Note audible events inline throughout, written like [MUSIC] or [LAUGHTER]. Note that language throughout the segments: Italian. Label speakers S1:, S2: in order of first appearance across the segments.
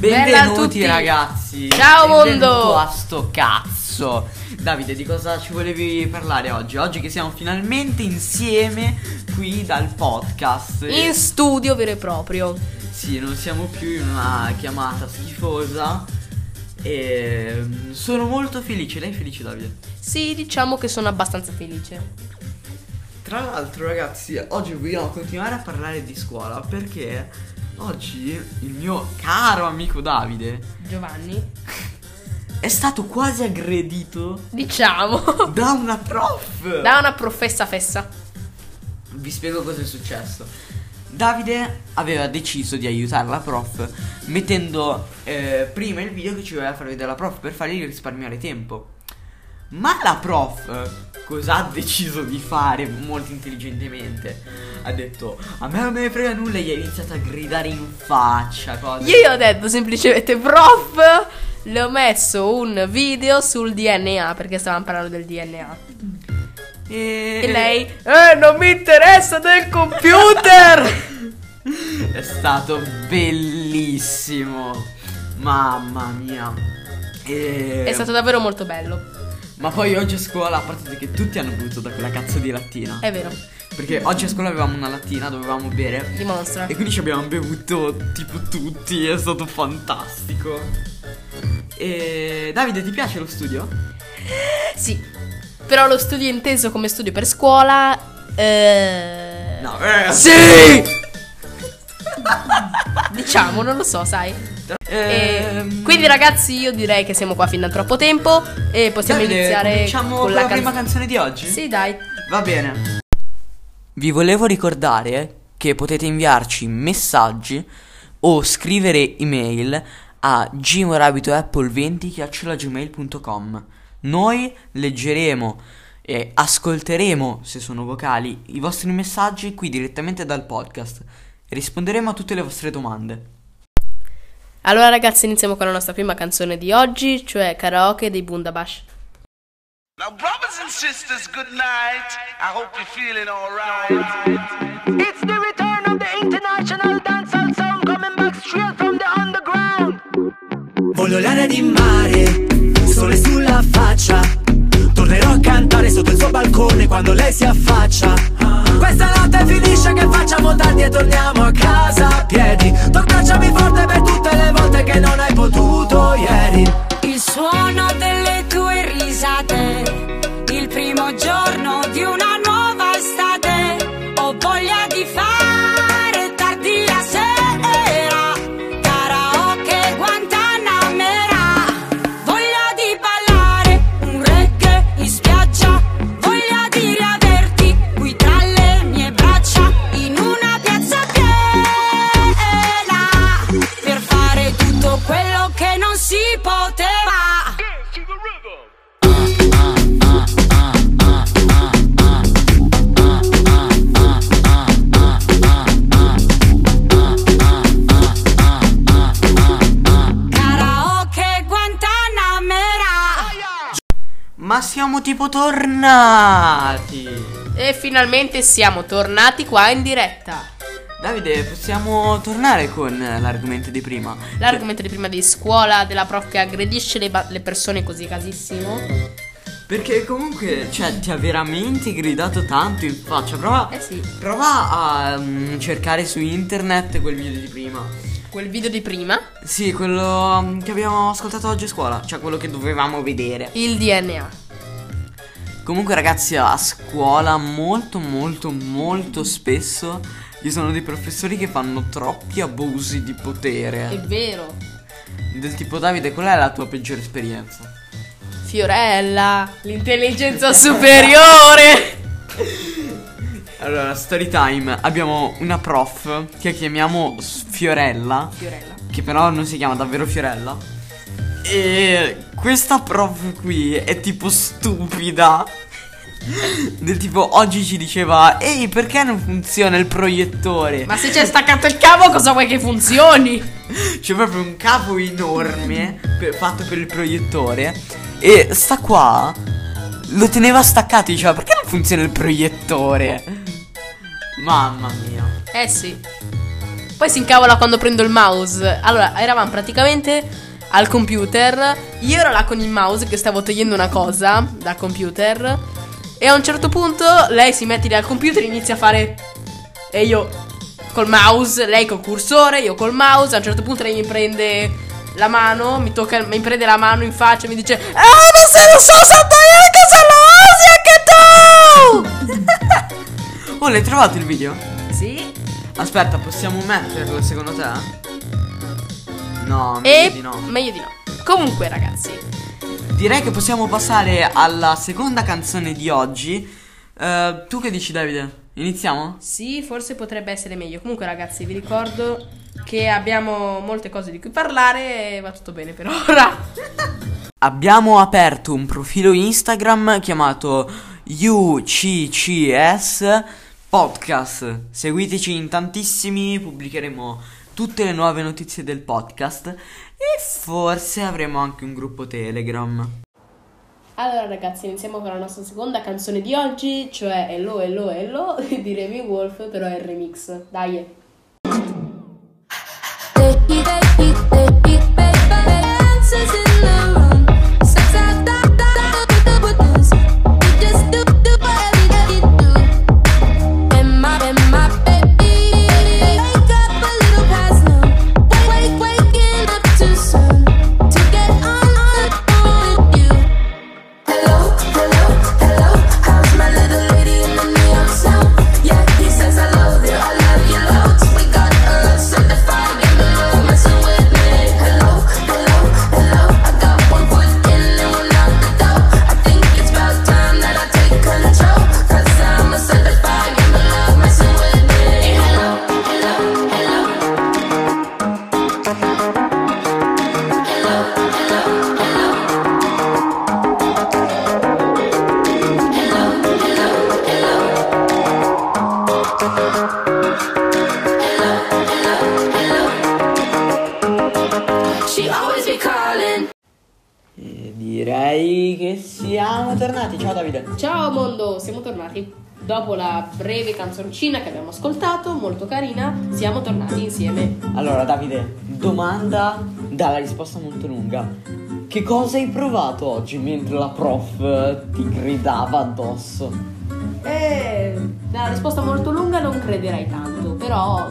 S1: Bella a
S2: Benvenuti
S1: tutti.
S2: ragazzi.
S1: Ciao,
S2: Benvenuto
S1: mondo.
S2: a sto cazzo. Davide, di cosa ci volevi parlare oggi? Oggi che siamo finalmente insieme qui dal podcast.
S1: In studio vero e proprio.
S2: Sì, non siamo più in una chiamata schifosa. E mm, sono molto felice. Lei è felice, Davide?
S1: Sì, diciamo che sono abbastanza felice.
S2: Tra l'altro, ragazzi, oggi vogliamo continuare a parlare di scuola perché oggi il mio caro amico Davide
S1: Giovanni,
S2: è stato quasi aggredito
S1: diciamo, [LAUGHS]
S2: da una prof.
S1: da una professa fessa.
S2: Vi spiego cosa è successo. Davide aveva deciso di aiutare la prof mettendo eh, prima il video che ci voleva far vedere la prof per fargli risparmiare tempo. Ma la prof cosa ha deciso di fare molto intelligentemente? Ha detto a me non me ne frega nulla e gli ha iniziato a gridare in faccia cose.
S1: Io gli ho detto semplicemente, prof, le ho messo un video sul DNA perché stavamo parlando del DNA.
S2: E,
S1: E lei, eh, non mi interessa del computer! [LAUGHS]
S2: È stato bellissimo. Mamma mia. E...
S1: È stato davvero molto bello,
S2: Ma poi oggi a scuola, a parte che tutti hanno bevuto da quella cazzo di lattina.
S1: è vero,
S2: Perché oggi a scuola avevamo una lattina, dovevamo bere.
S1: dimostra.
S2: E quindi ci abbiamo bevuto tipo tutti, è stato fantastico. E Davide, ti piace lo studio?
S1: Sì, però lo studio inteso come studio per scuola... Eh...
S2: No, eh,
S1: Sì! [LAUGHS] Diciamo, non lo so, sai. E
S2: Ehm,
S1: quindi ragazzi io direi che siamo qua fin da troppo tempo e possiamo
S2: Davide,
S1: iniziare
S2: cominciamo
S1: con la,
S2: prima
S1: canzone.
S2: canzone di oggi?
S1: Sì, dai.
S2: Va bene. Vi volevo ricordare che potete inviarci messaggi o scrivere email a gmorabitoapple20 Noi leggeremo e ascolteremo, se sono vocali, i vostri messaggi qui direttamente dal podcast e risponderemo a tutte le vostre domande.
S1: Allora ragazzi iniziamo con la nostra prima canzone di oggi, cioè Karaoke dei Bundabash.
S3: Now, brothers and sisters, good night. I hope you're feeling alright.
S4: It's the return of the international dancehall sound coming back straight from the underground.
S5: Voglio l'aria di mare, sole sulla faccia. Tornerò a cantare sotto il suo balcone quando lei si affaccia. Questa notte finisce che facciamo tardi e torniamo a casa a piedi. Tu abbracciami forte per tutte potuto ieri.
S6: Il suono delle tue risate, il primo giorno di una nuova estate.
S2: Ma siamo tipo tornati!
S1: E finalmente siamo tornati qua in diretta.
S2: Davide, possiamo tornare con l'argomento di prima?
S1: L'argomento di prima di scuola della prof che aggredisce le, ba- le persone così casissimo.
S2: Perché comunque, cioè, ti ha veramente gridato tanto in faccia. Prova,
S1: Eh sì,
S2: prova a mm, cercare su internet quel video di prima.
S1: quel video di prima,
S2: Sì, quello mm, che abbiamo ascoltato oggi a scuola. Cioè, quello che dovevamo vedere.
S1: il DNA.
S2: Comunque, ragazzi, a scuola molto, molto, molto spesso ci sono dei professori che fanno troppi abusi di
S1: È
S2: potere.
S1: vero.
S2: Del tipo, Davide, qual è la tua peggiore esperienza?
S1: Fiorella, l'intelligenza [LAUGHS] superiore.
S2: Allora, story time. Abbiamo una prof che chiamiamo Fiorella.
S1: Fiorella.
S2: Che però non si chiama davvero Fiorella. E questa prof qui è tipo stupida. Del tipo, oggi ci diceva: Ehi, perché non funziona il proiettore?
S1: Ma se c'è staccato il cavo, cosa vuoi che funzioni?
S2: C'è proprio un capo enorme per- fatto per il proiettore. E sta qua lo teneva staccato. Diceva: Perché non funziona il proiettore? Mamma mia.
S1: Eh sì. Poi si incavola quando prendo il mouse. Allora, eravamo praticamente al computer. Io ero là con il mouse che stavo togliendo una cosa dal computer. E a un certo punto lei si mette lì al computer e inizia a fare. E io col mouse, lei col cursore, io col mouse. A un certo punto lei mi prende la mano, mi tocca, mi prende la mano in faccia e mi dice: Ah, ma se non so saltare che se lo osi anche tu! [LAUGHS]
S2: Oh, l'hai trovato il video?
S1: sì.
S2: Aspetta, possiamo metterlo secondo te? No, meglio
S1: E
S2: di no.
S1: meglio di no. Comunque, ragazzi,
S2: Direi che possiamo passare alla seconda canzone di oggi. Eh, tu che dici, Davide? Iniziamo?
S1: sì, forse potrebbe essere meglio. Comunque, ragazzi, vi ricordo che abbiamo molte cose di cui parlare e va tutto bene per [LAUGHS] ora.
S2: Abbiamo aperto un profilo Instagram chiamato UCCS Podcast. Seguiteci in tantissimi, pubblicheremo tutte le nuove notizie del podcast e forse avremo anche un gruppo Telegram.
S1: Allora, ragazzi, iniziamo con la nostra seconda canzone di oggi, cioè Hello, Hello, Hello [LAUGHS] di Remy Wolf, però è il remix. Dai.
S2: Tornati. Ciao Davide.
S1: Ciao mondo, siamo tornati. Dopo la breve canzoncina che abbiamo ascoltato, molto carina, siamo tornati insieme.
S2: Allora Davide, domanda dalla risposta molto lunga. Che cosa hai provato oggi mentre la prof eh, ti gridava addosso?
S1: E la risposta molto lunga non crederai tanto, però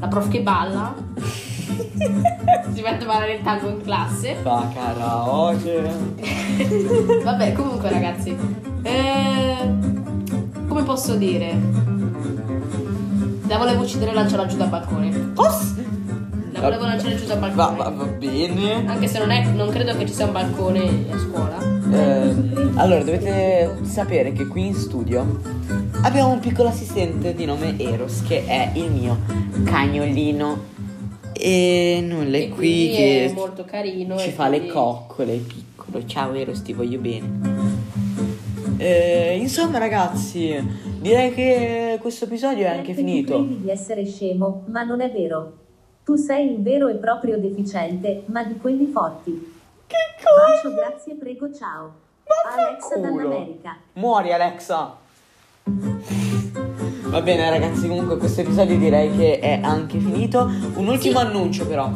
S1: la prof che balla [LAUGHS] [LAUGHS] si mette a ballare il tango in classe.
S2: Fa karaoke. [LAUGHS]
S1: Vabbè, comunque ragazzi, eh, come posso dire? La volevo uccidere e lanciarla giù dal balcone. La volevo lanciare giù dal
S2: Va,
S1: balcone.
S2: va- va bene.
S1: Anche se non, è, non credo che ci sia un balcone a scuola.
S2: Eh, allora, dovete sapere che qui in studio abbiamo un piccolo assistente di nome Eros, che è il mio cagnolino. E nulla, è
S1: E
S2: qui che
S1: è molto carino.
S2: ci
S1: e
S2: fa le
S1: quindi-
S2: coccole, piccolo. Ciao Eros, ti voglio bene. Eh, insomma, ragazzi, direi che questo episodio è anche
S7: Perché tu
S2: finito.
S7: credi di essere scemo, ma non è vero. Tu sei il vero e proprio deficiente, ma di quelli forti.
S2: Che cosa?
S7: Bacio, grazie, prego, ciao.
S2: Ma
S7: Alexa dall'America.
S2: Muori Alexa. Va bene ragazzi, comunque questo episodio direi che è anche finito. Un ultimo annuncio però.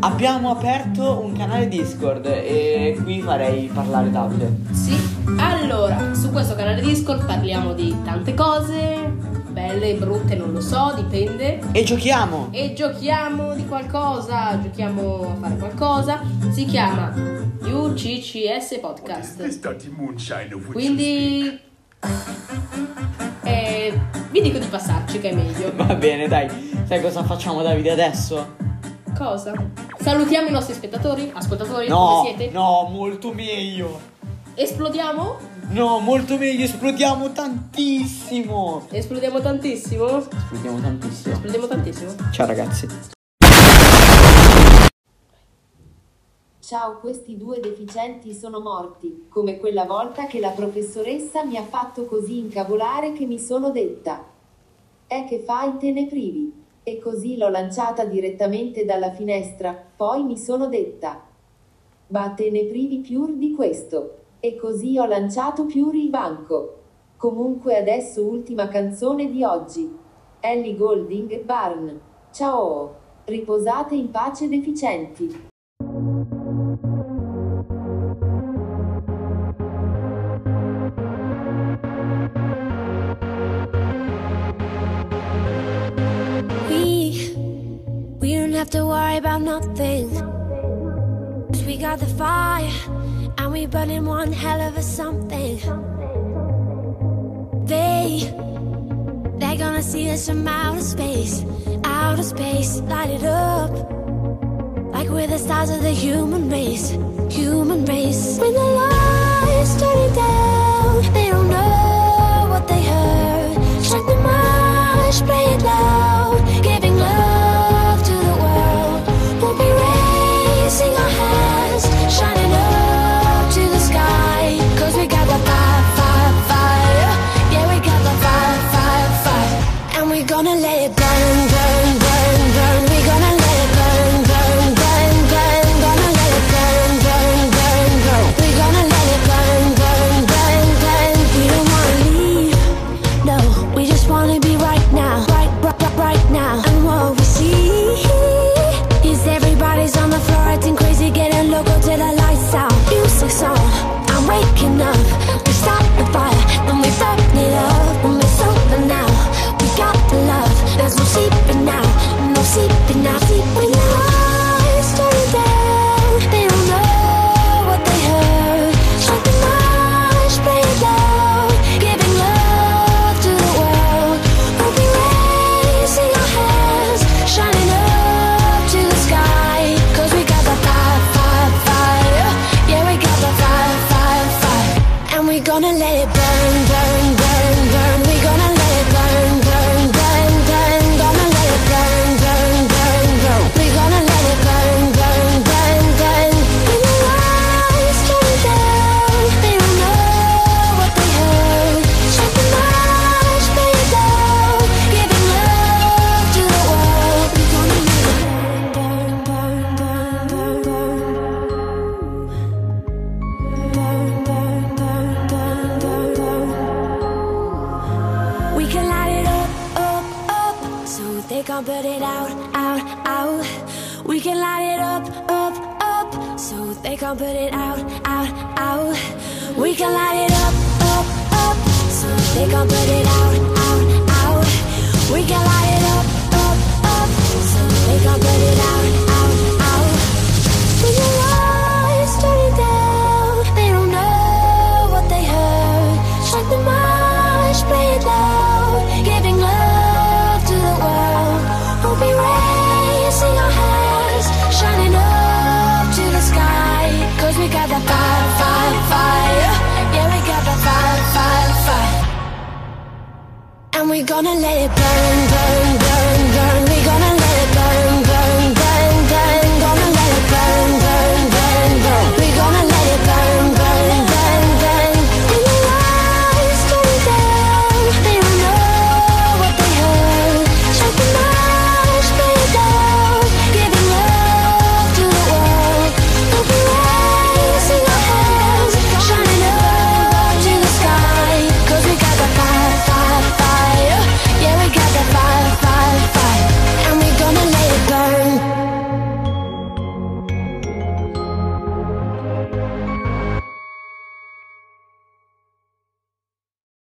S2: Abbiamo aperto un canale Discord e qui farei parlare Davide.
S1: Sì, allora, su questo canale Discord parliamo di tante cose, belle e brutte, non lo so, dipende.
S2: E giochiamo!
S1: E giochiamo di qualcosa, giochiamo a fare qualcosa. Si chiama UCCS Podcast. Quindi eh, vi dico di passarci che è meglio.
S2: Va bene, dai. Sai cosa facciamo Davide adesso?
S1: Cosa? Salutiamo i nostri spettatori, ascoltatori,
S2: No,
S1: come siete?
S2: no, molto meglio.
S1: Esplodiamo?
S2: No, molto meglio, esplodiamo tantissimo.
S1: Esplodiamo tantissimo?
S2: Esplodiamo tantissimo.
S1: Esplodiamo tantissimo.
S2: Ciao ragazzi.
S7: Ciao, questi due deficienti sono morti, come quella volta che la professoressa mi ha fatto così incavolare che mi sono detta. È che fai te ne privi. E così l'ho lanciata direttamente dalla finestra, poi mi sono detta. Ma te ne privi più di questo. E così ho lanciato più il banco. Comunque adesso ultima canzone di oggi. Ellie Golding, Barn. Ciao! Riposate in pace deficienti.
S8: worry about nothing. Cause we got the fire, and we burning one hell of a something. They, they're gonna see us from outer space, outer space, light it up. Like we're the stars of the human race, human race. When the lights turn down. We can light it up, up, up So they gon' put it out, out, out. We can gonna let it burn, burn, burn.